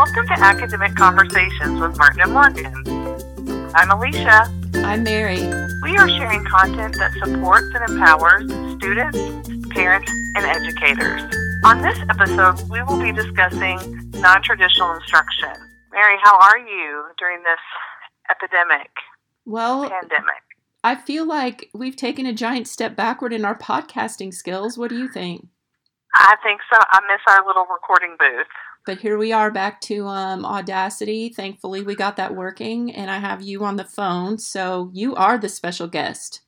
Welcome to Academic Conversations with Martin and Morgan. I'm Alicia. I'm Mary. We are sharing content that supports and empowers students, parents, and educators. On this episode, we will be discussing non traditional instruction. Mary, how are you during this epidemic, Well, pandemic? I feel like we've taken a giant step backward in our podcasting skills. What do you think? I think so. I miss our little recording booth. But here we are back to um, Audacity. Thankfully, we got that working, and I have you on the phone. So you are the special guest,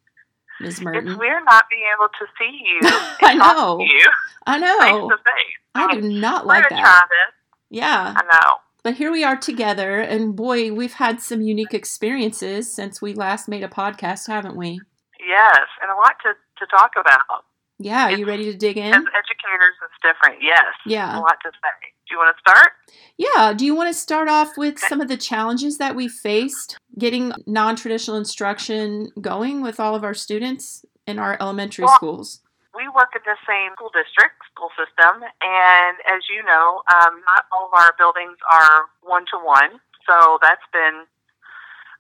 Ms. Merton. It's weird not being able to see you. I know. you I know. face to face. I do not like that. try this. Yeah. I know. But here we are together, and boy, we've had some unique experiences since we last made a podcast, haven't we? Yes, and a lot to, to talk about. Yeah, are you ready to dig in? As educators, it's different. Yes, Yeah. a lot to say. Do you want to start? Yeah. Do you want to start off with some of the challenges that we faced getting non traditional instruction going with all of our students in our elementary Well- schools? We work in the same school district, school system, and as you know, um, not all of our buildings are one to one. So that's been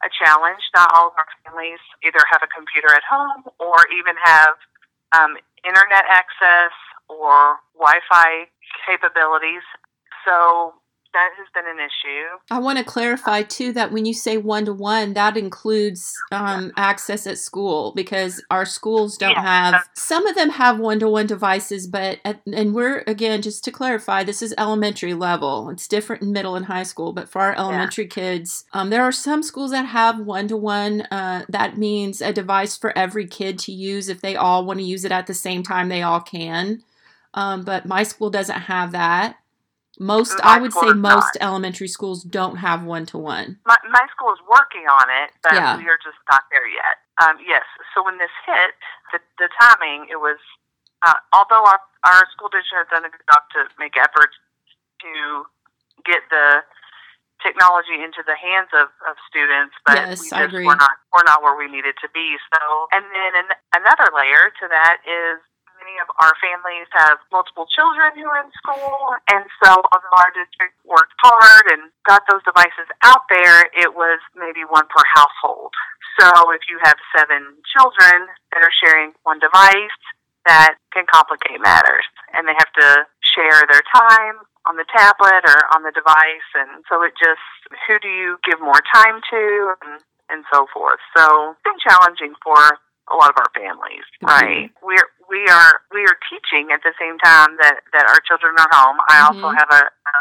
a challenge. Not all of our families either have a computer at home or even have um, internet access or Wi Fi capabilities. So that has been an issue. I want to clarify too that when you say one to one, that includes um, access at school because our schools don't Yeah, have. Some of them have one to one devices, but at, and we're again just to clarify, this is elementary level. It's different in middle and high school, but for our elementary kids, um, there are some schools that have one to one. That means a device for every kid to use. If they all want to use it at the same time, they all can. Um, but my school doesn't have that. Most, My I would say, does not. most elementary schools don't have one to one. My, my school is working on it, but Yeah. we are just not there yet. Um, yes, so when this hit, the, the timing, it was, uh, although our, our school district has done a good job to make efforts to get the technology into the hands of, of students, but Yes, we I just agree. we're not we're not where we needed to be. So, and then an, another layer to that is many of our families have multiple children who are in school, and so although our district worked hard and got those devices out there, it was maybe one per household. So if you have seven children that are sharing one device, that can complicate matters, and they have to share their time on the tablet or on the device, and so it just who do you give more time to, and and so forth. So it's been challenging for a lot of our families. Mhm. Right. We're we are we are teaching at the same time that that our children are home. I also Mhm. have a, a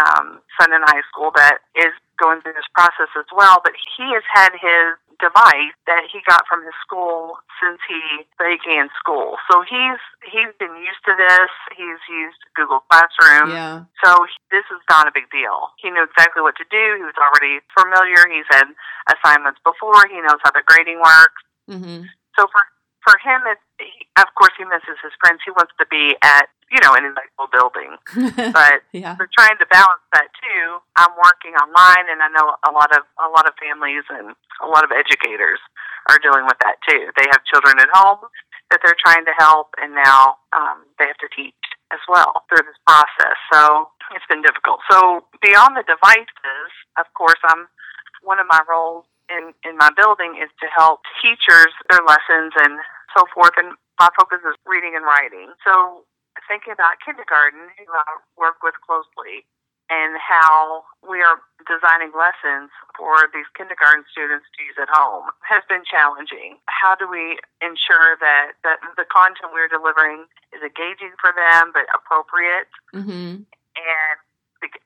um, son in high school that is going through this process as well, but he has had his device that he got from his school since he began school. So he's he's been used to this. He's used Google Classroom. Yeah. So he- this is not a big deal. He knew exactly what to do. He was already familiar. He's had assignments before. He knows how the grading works. hmm So for for him, it's he, of course he misses his friends. He wants to be at you know in a nice little building, but yeah. we're trying to balance that too. I'm working online, and I know a lot of a lot of families and a lot of educators are dealing with that too. They have children at home that they're trying to help, and now um, they have to teach as well through this process. So it's been difficult. So beyond the devices, of course, I'm one of my roles in in my building is to help teachers their lessons and so forth. And my focus is reading and writing. So thinking about kindergarten, who I work with closely, and how we are designing lessons for these kindergarten students to use at home has been challenging. How do we ensure that, that the content we're delivering is engaging for them but appropriate? hmm And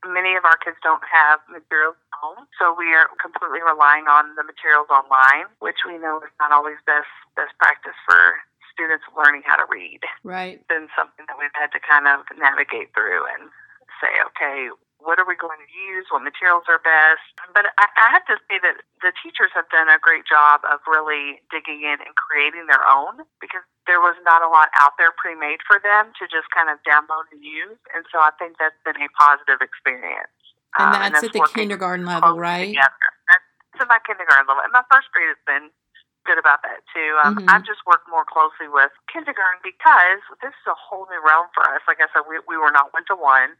many of our kids don't have materials at home, so we are completely relying on the materials online, which we know is not always best best practice for students learning how to read Right. been something that we've had to kind of navigate through and say, okay, what are we going to use? What materials are best? But I, I have to say that the teachers have done a great job of really digging in and creating their own because there was not a lot out there pre-made for them to just kind of download and use. And so I think that's been a positive experience. And Um, that's at the kindergarten level, right? Together. That's in my kindergarten level. And my first grade has been good about that too. Um, Mhm. I've just worked more closely with kindergarten because this is a whole new realm for us. Like I said, we, we were not one to one.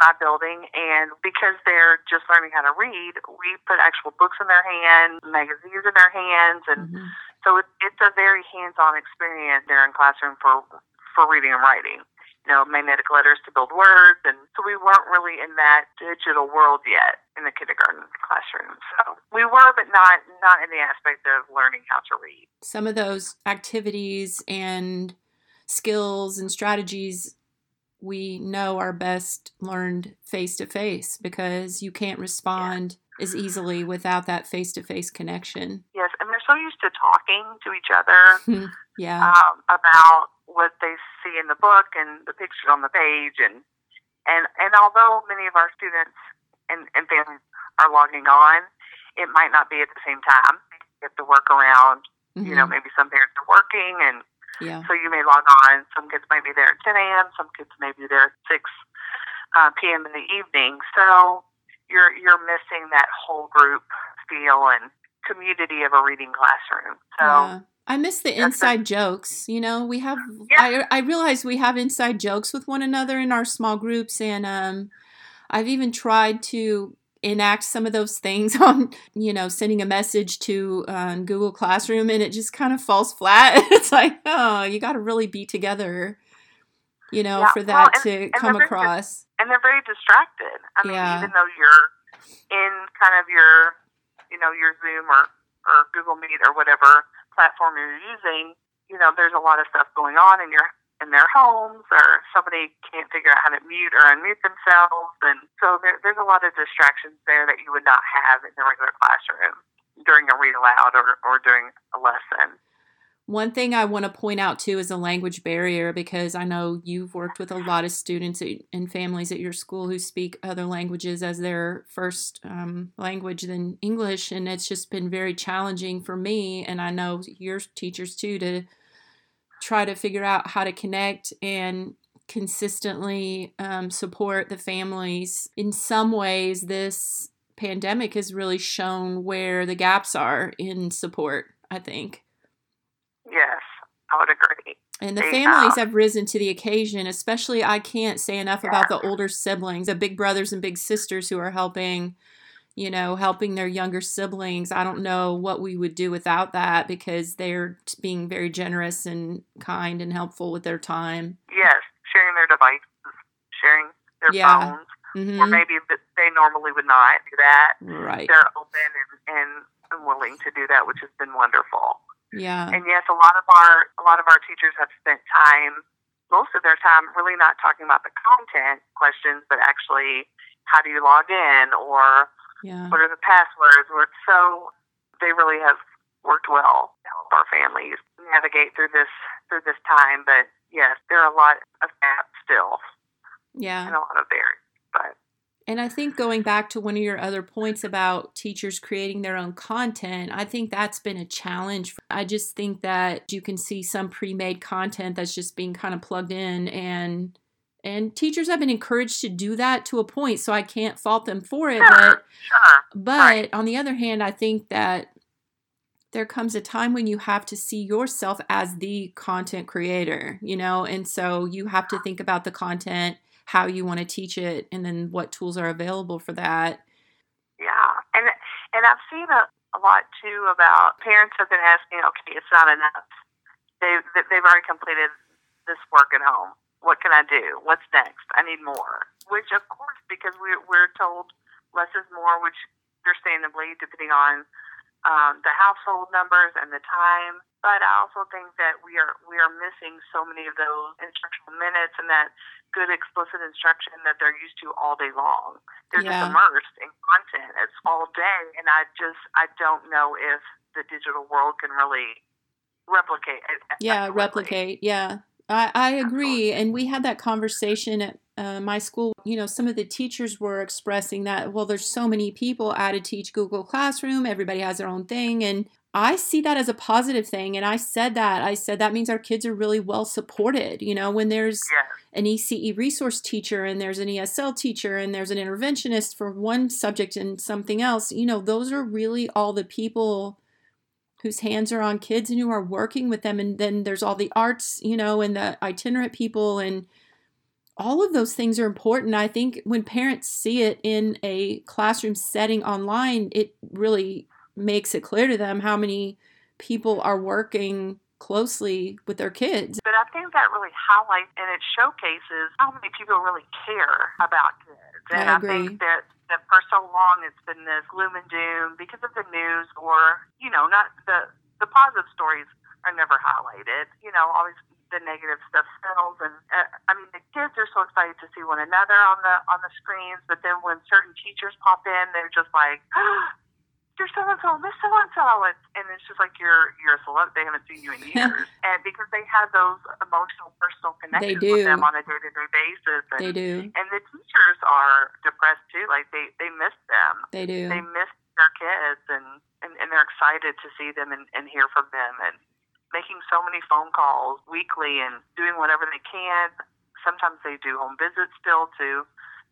My building, and because they're just learning how to read, we put actual books in their hands, magazines in their hands, and mm-hmm. so it, it's a very hands-on experience there in classroom for for reading and writing. You know, magnetic letters to build words, and so we weren't really in that digital world yet in the kindergarten classroom. So we were, but not not in the aspect of learning how to read. Some of those activities and skills and strategies we know are best learned face to face because you can't respond yeah. as easily without that face to face connection. Yes, and they're so used to talking to each other yeah. Um, about what they see in the book and the pictures on the page and and and although many of our students and, and families are logging on, it might not be at the same time. You have to work around, mm-hmm. you know, mm-hmm. maybe some parents are working and yeah. So you may log on. Some kids might be there at 10 a.m. Some kids may be there at 6 uh, p.m. in the evening. So you're you're missing that whole group feel and community of a reading classroom. So. Yeah. I miss the inside jokes. You know, we have. Yeah. I I realize we have inside jokes with one another in our small groups, and um, I've even tried to enact some of those things on you know sending a message to uh, google classroom and it just kind of falls flat it's like oh you got to really be together you know yeah. for that well, and, to come across and they're very distracted i mean yeah. even though you're in kind of your you know your zoom or or google meet or whatever platform you're using you know there's a lot of stuff going on and you're in their homes or somebody can't figure out how to mute or unmute themselves. And so there, there's a lot of distractions there that you would not have in the regular classroom during a read aloud or, or during a lesson. One thing I want to point out too is a language barrier because I know you've worked with a lot of students and families at your school who speak other languages as their first um, language than English, and it's just been very challenging for me, and I know your teachers too, to try to figure out how to connect and consistently um, support the families. In some ways, this pandemic has really shown where the gaps are in support, I think. Yes, I would agree. And the families have risen to the occasion, especially I can't say enough yeah. about the older siblings, the big brothers and big sisters who are helping you know, helping their younger siblings. I don't know what we would do without that because they're being very generous and kind and helpful with their time. Yes, sharing their devices, sharing their yeah. phones, mm-hmm. or maybe they normally would not do that. Right. They're open and, and willing to do that, which has been wonderful. Yeah. And yes, a lot of our a lot of our teachers have spent time, most of their time, really not talking about the content questions, but actually how do you log in or yeah. What are the passwords? So they really have worked well to help our families navigate through this through this time. But yes, there are a lot of gaps still. Yeah. And a lot of barriers. But and I think going back to one of your other points about teachers creating their own content, I think that's been a challenge. I just think that you can see some pre made content that's just being kind of plugged in and and teachers have been encouraged to do that to a point so i can't fault them for it sure, but sure. but right. on the other hand i think that there comes a time when you have to see yourself as the content creator you know and so you have to think about the content how you want to teach it and then what tools are available for that yeah and and i've seen a, a lot too about parents have been asking okay it's not enough they've they've already completed this work at home what can I do? What's next? I need more. Which, of course, because we're, we're told less is more, which understandably, depending on um, the household numbers and the time. But I also think that we are we are missing so many of those instructional minutes and that good explicit instruction that they're used to all day long. They're yeah. just immersed in content. It's all day, and I just I don't know if the digital world can really replicate. Yeah, replicate. Yeah, I, I agree. And we had that conversation at uh, my school. You know, some of the teachers were expressing that, well, there's so many people added to teach Google Classroom, everybody has their own thing. And I see that as a positive thing. And I said that. I said that means our kids are really well supported. You know, when there's an ECE resource teacher and there's an ESL teacher and there's an interventionist for one subject and something else, you know, those are really all the people whose hands are on kids and who are working with them and then there's all the arts you know and the itinerant people and all of those things are important. I think when parents see it in a classroom setting online, it really makes it clear to them how many people are working closely with their kids. But I think that really highlights and it showcases how many people really care about kids. And I, I think that, that for so long it's been this gloom and doom because of the news or, you know, not the the positive stories are never highlighted. You know, always the negative stuff sells and uh, I mean the kids are so excited to see one another on the on the screens, but then when certain teachers pop in, they're just like, you're so and so, Miss so and so, and it's just like you're you're a celeb. They haven't seen you in years, and because they have those emotional, personal connections with them on a day to day basis. And, they do, and the teachers are depressed too. Like they they miss them. They do. They miss their kids, and and, and they're excited to see them and, and hear from them, and making so many phone calls weekly and doing whatever they can. Sometimes they do home visits still to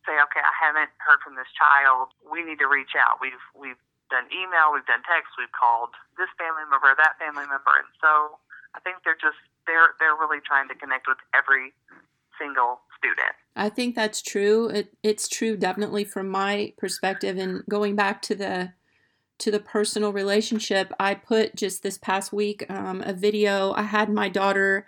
say, okay, I haven't heard from this child. We need to reach out. We've we've done email, we've done text, we've called this family member, that family member, and so I think they're just they're they're really trying to connect with every single student. I think that's true. It, it's true definitely from my perspective and going back to the to the personal relationship, I put just this past week um, a video. I had my daughter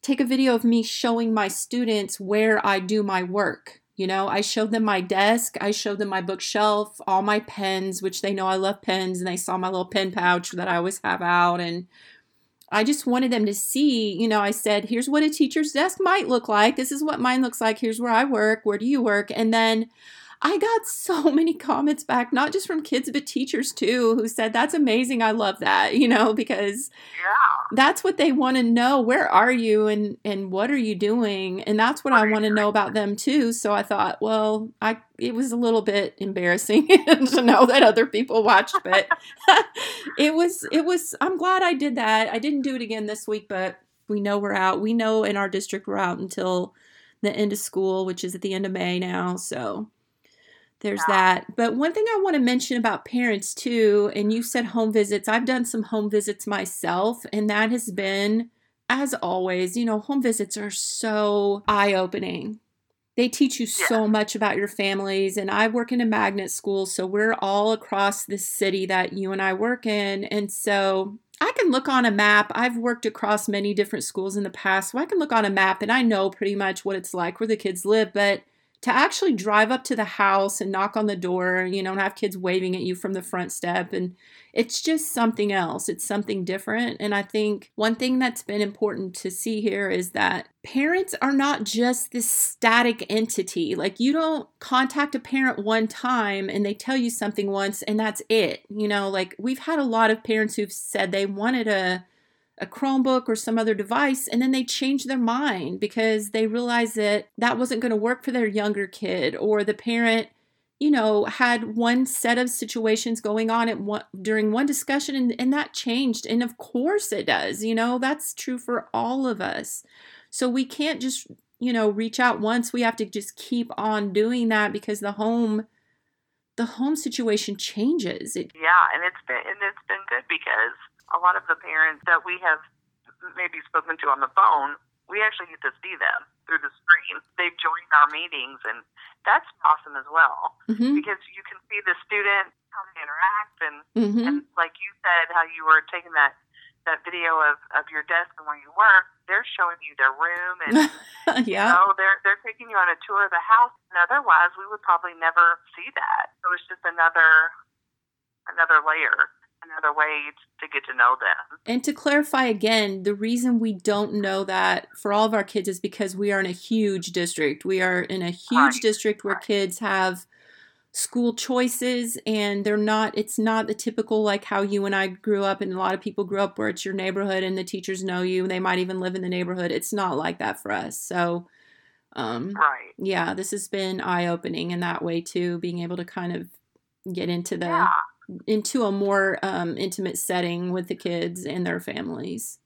take a video of me showing my students where I do my work. You know, I showed them my desk, I showed them my bookshelf, all my pens, which they know I love pens, and they saw my little pen pouch that I always have out. And I just wanted them to see, you know, I said, here's what a teacher's desk might look like. This is what mine looks like. Here's where I work. Where do you work? And then I got so many comments back, not just from kids, but teachers too, who said, That's amazing. I love that, you know, because yeah. that's what they want to know. Where are you and, and what are you doing? And that's what, I want to know about them too. So I thought, well, I it was a little bit embarrassing to know that other people watched, but it was it was I'm glad I did that. I didn't do it again this week, but we know we're out. We know in our district we're out until the end of school, which is at the end of May now. So there's yeah. that. But one thing I want to mention about parents too, and you said home visits. I've done some home visits myself, and that has been, as always, you know, home visits are so eye opening. They teach you yeah. so much about your families. And I work in a magnet school, so we're all across the city that you and I work in. And so I can look on a map. I've worked across many different schools in the past, so I can look on a map and I know pretty much what it's like where the kids live. But to actually drive up to the house and knock on the door, you know, and have kids waving at you from the front step. And it's just something else. It's something different. And I think one thing that's been important to see here is that parents are not just this static entity. Like you don't contact a parent one time and they tell you something once and that's it. You know, like we've had a lot of parents who've said they wanted a a Chromebook or some other device, and then they change their mind because they realize that that wasn't going to work for their younger kid, or the parent, you know, had one set of situations going on at one, during one discussion, and, and that changed. And of course it does. You know, that's true for all of us. So we can't just, you know, reach out once. We have to just keep on doing that because the home the home situation changes. It, yeah, and it's been and it's been good because a lot of the parents that we have maybe spoken to on the phone, we actually get to see them through the screen. They've joined our meetings, and that's awesome as well mm-hmm. because you can see the student how they interact, and, mm-hmm. and like you said, how you were taking that that video of, of your desk and where you work, they're showing you their room and yeah. you know, they're they're taking you on a tour of the house. And otherwise we would probably never see that. So it's just another another layer another way to get to know them. And to clarify again, the reason we don't know that for all of our kids is because we are in a huge district. We are in a huge right. district where right. kids have school choices and they're not it's not the typical like how you and I grew up and a lot of people grew up where it's your neighborhood and the teachers know you and they might even live in the neighborhood. It's not like that for us. So um right. yeah, this has been eye opening in that way too, being able to kind of get into the yeah into a more um, intimate setting with the kids and their families.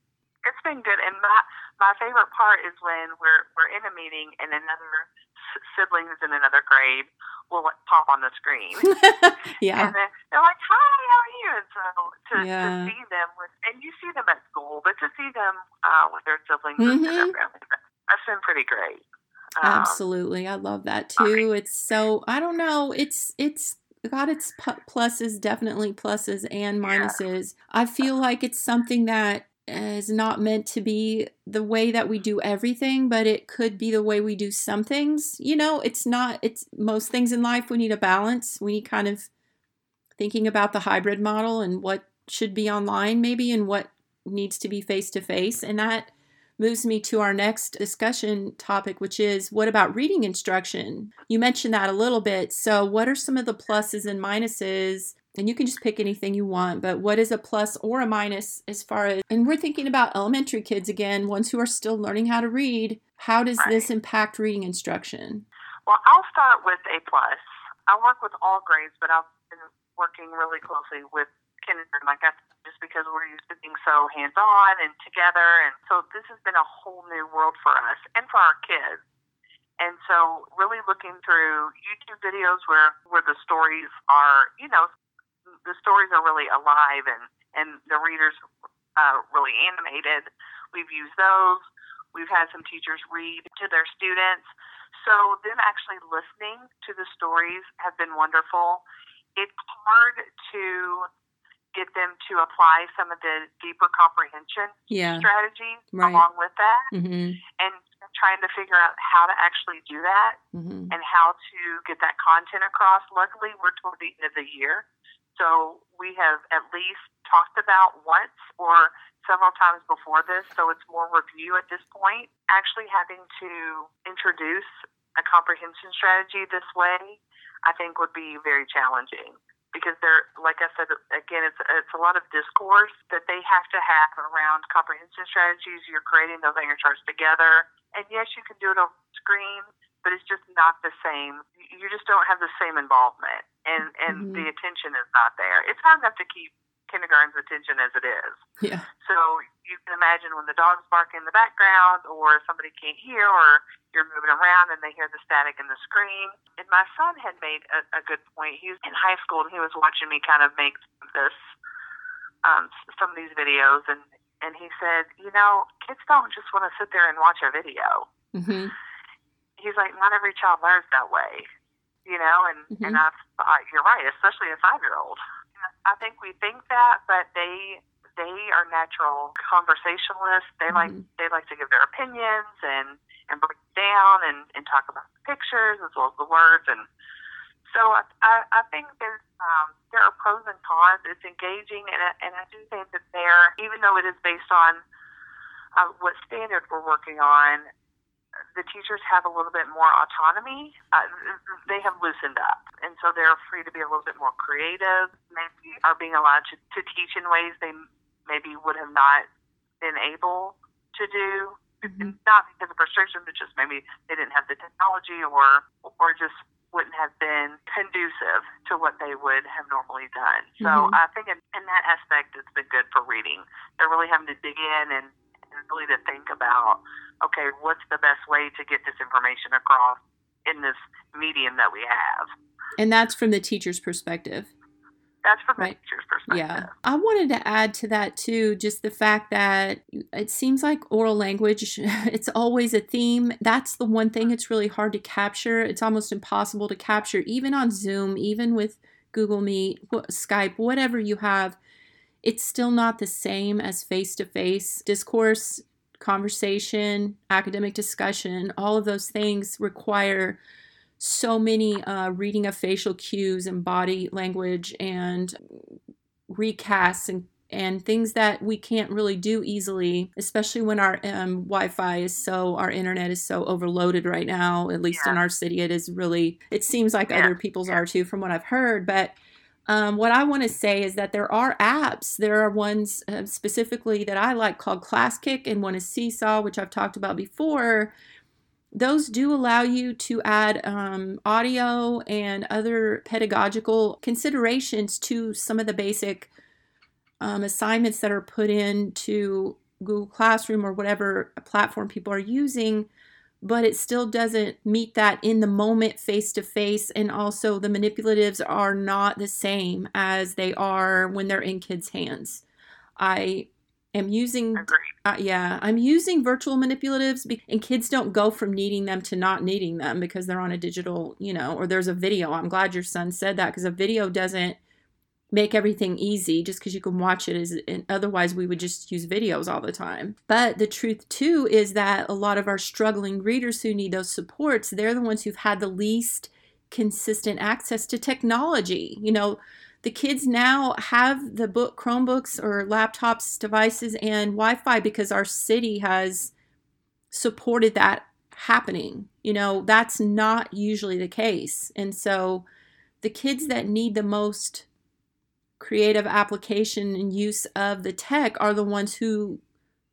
It's been good, and my my favorite part is when we're we're in a meeting and another sibling is in another grade will like, pop on the screen. yeah, and then they're like, "Hi, how are you?" And so to, yeah. to see them with, and you see them at school, but to see them uh, with their siblings mm-hmm. and their family, that's been pretty great. Um, Absolutely. I love that too. It's so I don't know, it's it's got its pluses, definitely pluses and minuses. I feel like it's something that is not meant to be the way that we do everything, but it could be the way we do some things. You know, it's not it's most things in life we need a balance. We need kind of thinking about the hybrid model and what should be online maybe and what needs to be face to face and that moves me to our next discussion topic which is what about reading instruction? You mentioned that a little bit. So what are some of the pluses and minuses? And you can just pick anything you want but what is a plus or a minus as far as and we're thinking about elementary kids again ones who are still learning how to read. How does this impact reading instruction? Well, I'll start with A plus. I work with all grades, but I've been working really closely with kindergarten, like I just because we're used to being so hands on and together, and so this has been a whole new world for us and for our kids. And so, really looking through YouTube videos where where the stories are, you know, the stories are really alive and and the readers uh, really animated. We've used those. We've had some teachers read to their students. So them actually listening to the stories have been wonderful. It's hard to get them to apply some of the deeper comprehension yeah strategies right. along with that mhm and trying to figure out how to actually do that mhm and how to get that content across. Luckily, we're toward the end of the year, so we have at least talked about once or several times before this, so it's more review at this point. Actually, having to introduce a comprehension strategy this way, I think, would be very challenging. Because they're, like I said, again, it's it's a lot of discourse that they have to have around comprehension strategies. You're creating those anchor charts together, and yes, you can do it on screen, but it's just not the same. You just don't have the same involvement, and and Mhm. the attention is not there. It's hard enough to keep kindergarten's attention as it is. yeah So you can imagine when the dogs bark in the background, or somebody can't hear, or you're moving around and they hear the static in the screen. And my son had made a, a good point. He was in high school and he was watching me kind of make this um, some of these videos, and and he said, you know, kids don't just want to sit there and watch a video. mhm He's like, not every child learns that way, you know. And Mhm. and I thought you're right, especially a five year old. I think we think that, but they they are natural conversationalists. They like Mhm. they like to give their opinions and and break down and and talk about the pictures as well as the words. And so I I, I think there's um, there are pros and cons. It's engaging, and I, and I do think that there, even though it is based on uh, what standard we're working on, the teachers have a little bit more autonomy. Uh, they have loosened up, and so they're free to be a little bit more creative. Maybe are being allowed to, to teach in ways they maybe would have not been able to do. Mhm. Not because of restrictions, but just maybe they didn't have the technology, or or just wouldn't have been conducive to what they would have normally done. So Mhm. I think in, in that aspect, it's been good for reading. They're really having to dig in and, really to think about, okay, what's the best way to get this information across in this medium that we have. and that's from the teacher's perspective That's from Right. the teacher's perspective. Yeah. I wanted to add to that too, just the fact that it seems like oral language, it's always a theme. That's the one thing it's really hard to capture. It's almost impossible to capture, even on Zoom, even with Google Meet, Skype, whatever you have. It's still not the same as face to face discourse, conversation, academic discussion. All of those things require so many uh, reading of facial cues and body language and recasts and and things that we can't really do easily, especially when our um, Wi-Fi is so, our internet is so overloaded right now. At least in our city, it is really. It seems like Yeah. other people's are too, from what I've heard. But um, what I want to say is that there are apps. There are ones uh, specifically that I like called ClassKick, and one is Seesaw, which I've talked about before. Those do allow you to add um, audio and other pedagogical considerations to some of the basic um, assignments that are put into Google Classroom or whatever platform people are using, but it still doesn't meet that in the moment face to face. And also, the manipulatives are not the same as they are when they're in kids' hands. I am using uh, yeah i'm using virtual manipulatives be- and kids don't go from needing them to not needing them because they're on a digital you know or there's a video i'm glad your son said that because a video doesn't make everything easy just because you can watch it as is otherwise we would just use videos all the time. But the truth too is that a lot of our struggling readers who need those supports they're the ones who've had the least consistent access to technology. You know the kids now have the book chromebooks or laptops devices and wi-fi because our city has supported that happening. You know that's not usually the case. And so the kids that need the most creative application and use of the tech are the ones who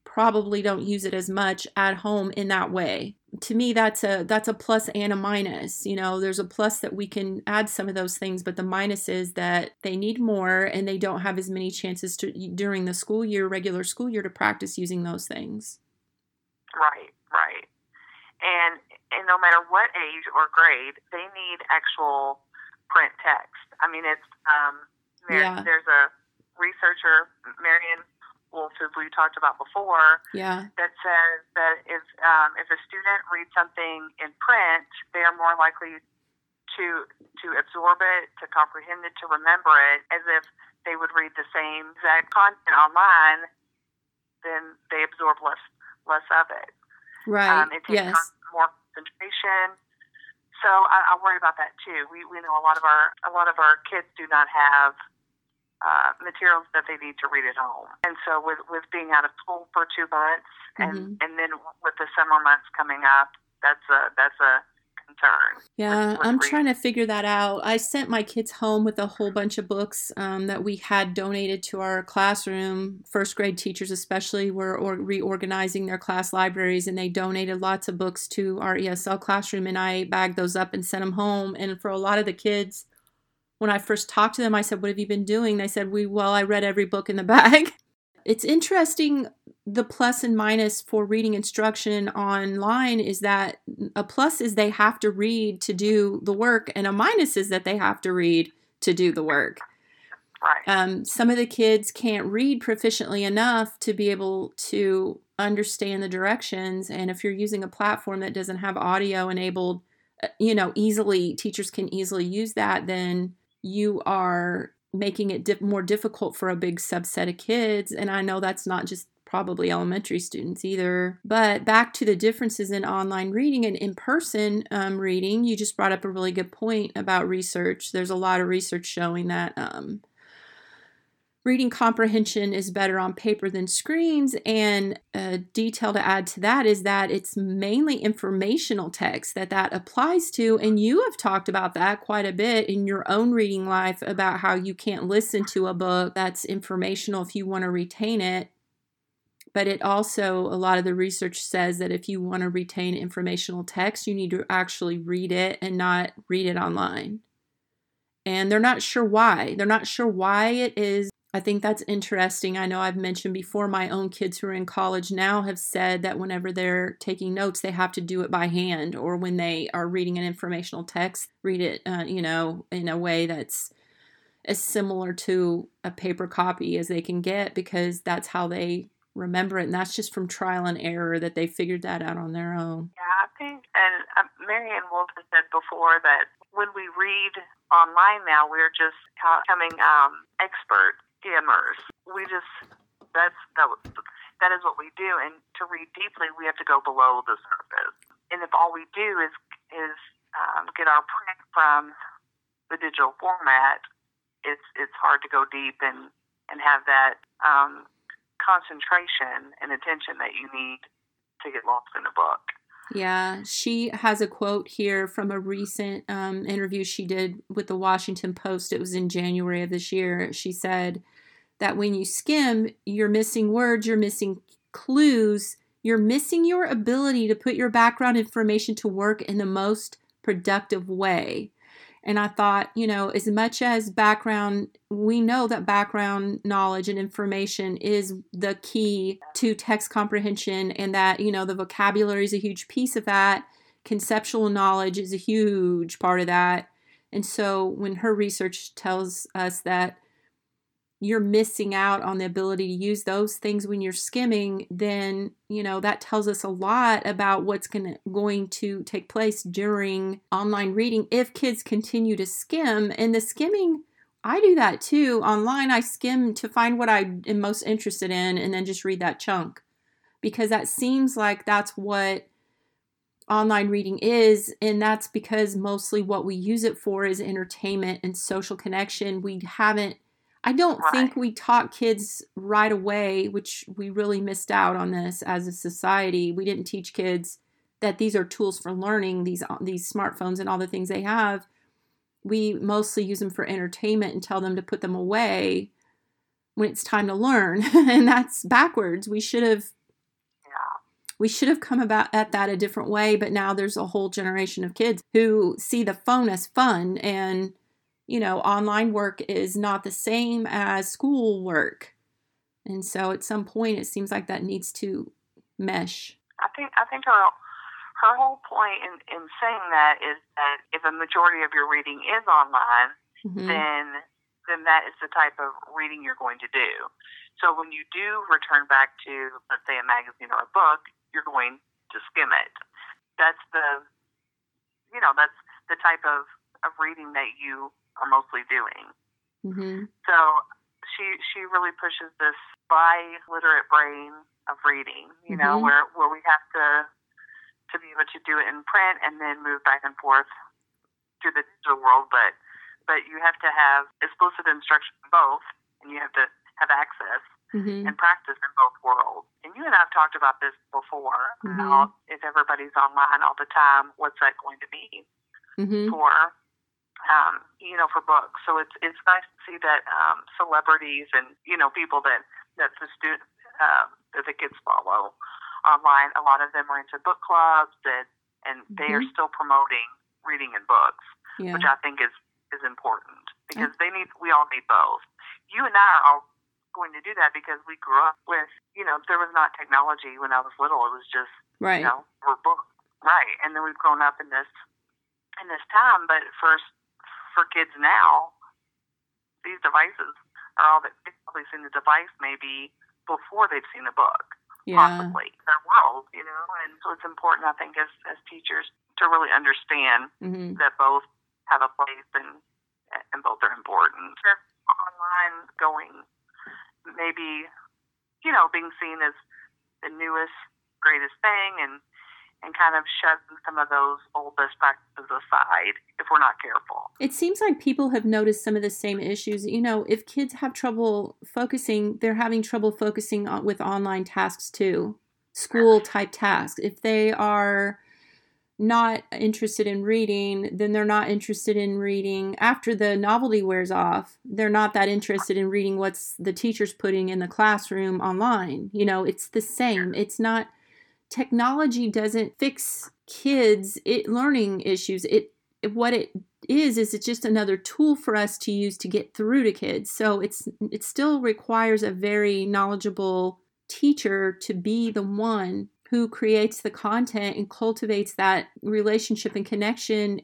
probably don't use it as much at home in that way. To me that's a that's a plus and a minus. You know, there's a plus that we can add some of those things, but the minus is that they need more and they don't have as many chances to during the school year, regular school year to practice using those things. Right, right. And and no matter what age or grade, they need actual print text. I mean, it's um there, yeah. There's a researcher, Maryanne Wolf, who we talked about before, yeah. that says that if um, if a student reads something in print, they are more likely to to absorb it, to comprehend it, to remember it, as if they would read the same exact content online. Then they absorb less less of it. Right. Um, it takes yes. more concentration. So I, I worry about that too. We we know a lot of our a lot of our kids do not have uh, materials that they need to read at home. And so with, with being out of school for two months and, mm-hmm. and then with the summer months coming up, that's a, that's a concern. Yeah, with, with I'm reading. trying to figure that out. I sent my kids home with a whole bunch of books um, that we had donated to our classroom. First grade teachers, especially, were or- reorganizing their class libraries and they donated lots of books to our ESL classroom. And I bagged those up and sent them home. And for a lot of the kids, when I first talked to them, I said, What have you been doing? They said, We, well, I read every book in the bag. It's interesting the plus and minus for reading instruction online is that a plus is they have to read to do the work, and a minus is that they have to read to do the work. Um, some of the kids can't read proficiently enough to be able to understand the directions. And if you're using a platform that doesn't have audio enabled, uh, you know, easily, teachers can easily use that, then you are making it more difficult for a big subset of kids. And I know that's not just probably elementary students either. But back to the differences in online reading and in person um, reading, you just brought up a really good point about research. There's a lot of research showing that um, reading comprehension is better on paper than screens. And a detail to add to that is that it's mainly informational text that that applies to. And you have talked about that quite a bit in your own reading life about how you can't listen to a book that's informational if you want to retain it. But it also, a lot of the research says that if you want to retain informational text, you need to actually read it and not read it online. And they're not sure why. They're not sure why it is I think that's interesting. I know I've mentioned before my own kids who are in college now have said that whenever they're taking notes, they have to do it by hand, or when they are reading an informational text, read it, uh, you know, in a way that's as similar to a paper copy as they can get because that's how they remember it. And that's just from trial and error that they figured that out on their own. Yeah, I think, and uh, Maryanne Wolf has said before that when we read online now, we're just becoming um, expert skimmers. We just that's that that is what we do. And to read deeply, we have to go below the surface. And if all we do is is um, get our print from the digital format, it's it's hard to go deep and and have that um, concentration and attention that you need to get lost in a book. Yeah, she has a quote here from a recent um, interview she did with the Washington Post. It was in January of this year. She said that when you skim, you're missing words, you're missing clues, you're missing your ability to put your background information to work in the most productive way. And I thought, you know, as much as background, we know that background knowledge and information is the key to text comprehension, and that, you know, the vocabulary is a huge piece of that. Conceptual knowledge is a huge part of that. And so when her research tells us that you're missing out on the ability to use those things when you're skimming, then, you know, that tells us a lot about what's gonna, going to take place during online reading if kids continue to skim. And the skimming, I do that too. Online, I skim to find what I am most interested in and then just read that chunk because that seems like that's what online reading is. And that's because mostly what we use it for is entertainment and social connection. We haven't I don't right. think we taught kids right away, which we really missed out on this as a society. We didn't teach kids that these are tools for learning, these uh, these smartphones and all the things they have. We mostly use them for entertainment and tell them to put them away when it's time to learn. and that's backwards. We should have we should have come about at that a different way, but now there's a whole generation of kids who see the phone as fun and you know, online work is not the same as school work. And so at some point it seems like that needs to mesh. I think I think her her whole point in, in saying that is that if a majority of your reading is online, mm-hmm. then then that is the type of reading you're going to do. So when you do return back to, let's say, a magazine or a book, you're going to skim it. That's the, you know, that's the type of, of reading that you are mostly doing. Mm-hmm. So she she really pushes this bi-literate brain of reading. You mm-hmm. know, where where we have to to be able to do it in print and then move back and forth to the digital world, but but you have to have explicit instruction in both, and you have to have access mm-hmm. and practice in both worlds. And you and I have talked about this before. Mm-hmm. About if everybody's online all the time, what's that going to mean mm-hmm. for um, you know, for books. So it's it's nice to see that um, celebrities and you know people that that the student um, that the kids follow online. A lot of them are into book clubs and and mm-hmm. they are mm-hmm. still promoting reading and books, yeah. which I think is is important because they need we all need both. You and I are all going to do that because we grew up with you know there was not technology when I was little. It was just right. you know we're books right, and then we've grown up in this in this time. But first for kids now, these devices are all that they've probably seen the device maybe before they've seen the book. Yeah. Possibly their world, you know, and so it's important, I think, as as teachers to really understand mm-hmm. that both have a place and and both are important. If online going, maybe, you know, being seen as the newest, greatest thing, and and kind of shutting some of those old best practices aside if we're not careful. It seems like people have noticed some of the same issues. You know, if kids have trouble focusing, they're having trouble focusing on, with online tasks too, school type tasks. If they are not interested in reading, then they're not interested in reading after the novelty wears off. They're not that interested in reading what's the teacher's putting in the classroom online. You know, it's the same. It's not technology doesn't fix kids it learning issues it, what it is is it's just another tool for us to use to get through to kids. So it's it still requires a very knowledgeable teacher to be the one who creates the content and cultivates that relationship and connection.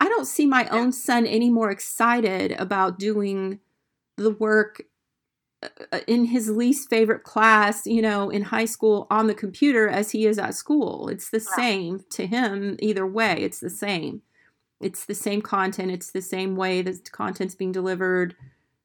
I don't see my own son any more excited about doing the work Uh, in his least favorite class, you know, in high school on the computer as he is at school. It's the same to him either way. It's the same. It's the same content. It's the same way that content's being delivered.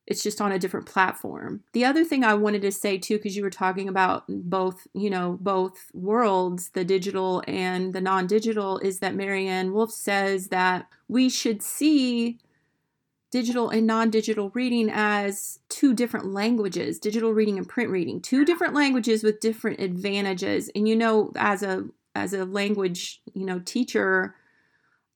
It's just on a different platform. The other thing I wanted to say too, because you were talking about both, you know, both worlds, the digital and the non-digital, is that Maryanne Wolf says that we should see digital and non-digital reading as two different languages digital reading and print reading. Two different languages with different advantages. And you know as a as a language you know teacher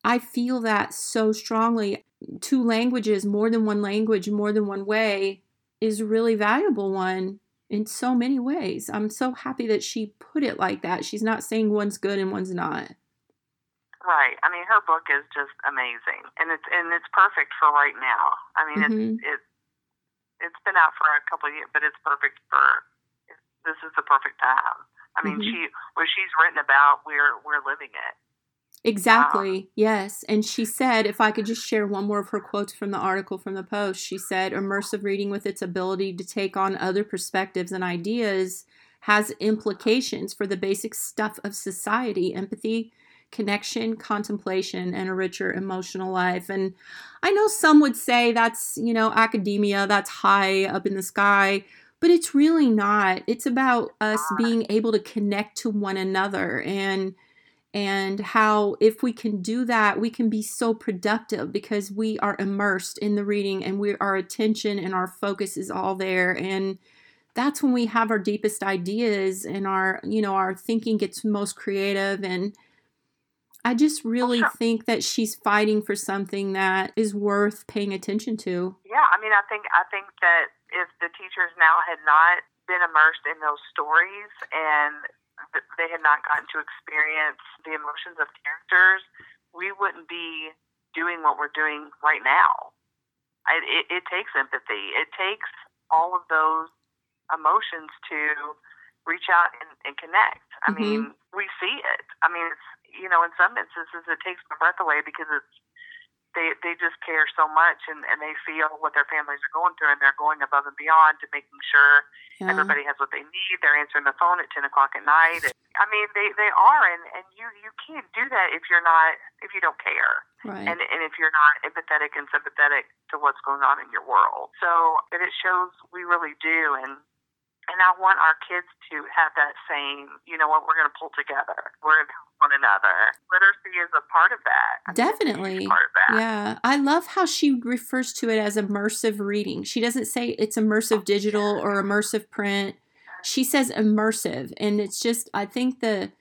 i feel that so strongly. Two languages more than one language more than one way is really valuable one in so many ways. I'm so happy that she put it like that. She's not saying one's good and one's not Right. I mean, her book is just amazing, and it's and it's perfect for right now. I mean, mm-hmm. it's it's it's been out for a couple of years, but it's perfect for this is the perfect time. I mean, mm-hmm. she what she's written about, we're we're living it. Exactly. Yes. And she said, if I could just share one more of her quotes from the article from the Post, she said, immersive reading with its ability to take on other perspectives and ideas has implications for the basic stuff of society empathy, connection, contemplation, and a richer emotional life. And I know some would say that's, you know, academia, that's high up in the sky, but it's really not. It's about us ah. being able to connect to one another and and how if we can do that we can be so productive because we are immersed in the reading and we our attention and our focus is all there and that's when we have our deepest ideas and our you know our thinking gets most creative and I just really sure. think that she's fighting for something that is worth paying attention to. Yeah, I mean, I think I think that if the teachers now had not been immersed in those stories and they had not gotten to experience the emotions of characters, we wouldn't be doing what we're doing right now. It, it, it takes empathy. It takes all of those emotions to reach out and, and connect. I mm-hmm. mean, we see it. I mean, it's you know, in some instances, it takes my breath away because it's they they just care so much and and they feel what their families are going through and they're going above and beyond to making sure yeah. everybody has what they need. They're answering the phone at ten o'clock at night. I mean, they they are, and and you you can't do that if you're not if you don't care, right. and and if you're not empathetic and sympathetic to what's going on in your world. So, and it shows we really do, and and I want our kids to have that same, you know what, we're going to pull together. We're going to one another. Literacy is a part of that. Definitely. Part of that. Yeah. I love how she refers to it as immersive reading. She doesn't say it's immersive digital or immersive print. She says immersive. And it's just, I think the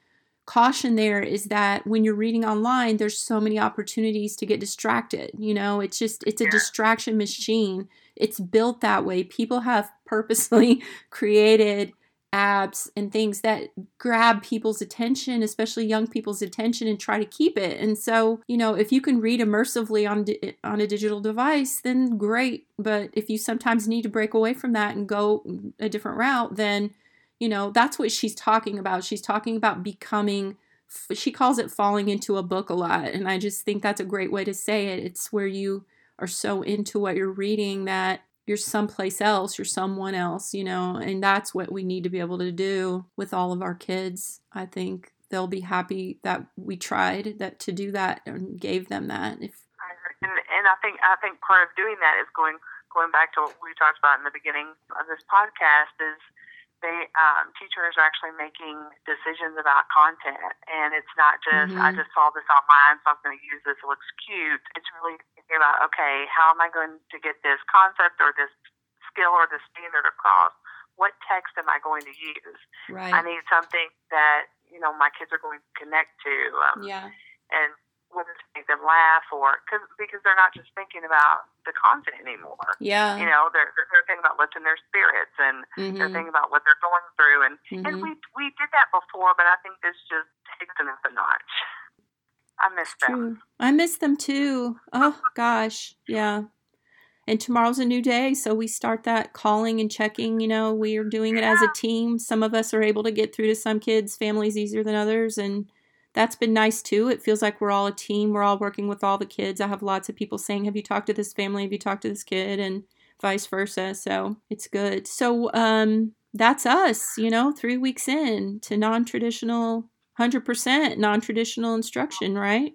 caution there is that when you're reading online, there's so many opportunities to get distracted. You know, it's just, it's a yeah. distraction machine it's built that way. People have purposely created apps and things that grab people's attention, especially young people's attention, and try to keep it. And so, you know, if you can read immersively on di- on a digital device, then great. But if you sometimes need to break away from that and go a different route, then you know that's what she's talking about. She's talking about becoming. She calls it falling into a book a lot, and I just think that's a great way to say it. It's where you are so into what you're reading that you're someplace else, you're someone else, you know, and that's what we need to be able to do with all of our kids. I think they'll be happy that we tried that to do that and gave them that. If and, and I think I think part of doing that is going going back to what we talked about in the beginning of this podcast is they um, teachers are actually making decisions about content, and it's not just mm-hmm. I just saw this online, so I'm going to use this. It looks cute. It's really thinking about okay, how am I going to get this concept or this skill or this standard across? What text am I going to use? Right. I need something that you know my kids are going to connect to. Um, yeah. And whether to make them laugh or cause, because they're not just thinking about the content anymore. Yeah. You know, they're, they're thinking about lifting their spirits and mm-hmm. they're thinking about what they're going through. And, mm-hmm. and we, we did that before, but I think this just takes it up a notch. I miss them. True. I miss them too. Oh, gosh. Yeah. And tomorrow's a new day, so we start that calling and checking. You know, we are doing it yeah. as a team. Some of us are able to get through to some kids' families easier than others, and that's been nice too. It feels like we're all a team. We're all working with all the kids. I have lots of people saying, Have you talked to this family? Have you talked to this kid? And vice versa. So it's good. So um, that's us, you know, three weeks in to non traditional, 100% non traditional instruction, right?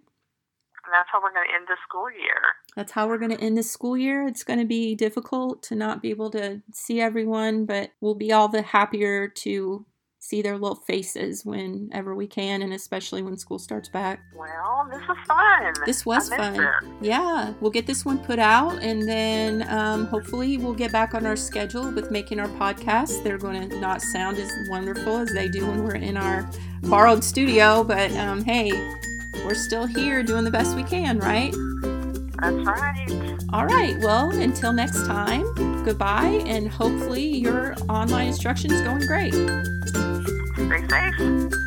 And that's how we're going to end the school year. That's how we're going to end the school year. It's going to be difficult to not be able to see everyone, but we'll be all the happier to see their little faces whenever we can, and especially when school starts back. Well, this was fun. This was fun. It. Yeah, we'll get this one put out, and then um, hopefully we'll get back on our schedule with making our podcasts. They're going to not sound as wonderful as they do when we're in our borrowed studio, but um, hey, we're still here doing the best we can, right? That's right. All right. Well, until next time, goodbye, and hopefully your online instruction is going great. Stay safe.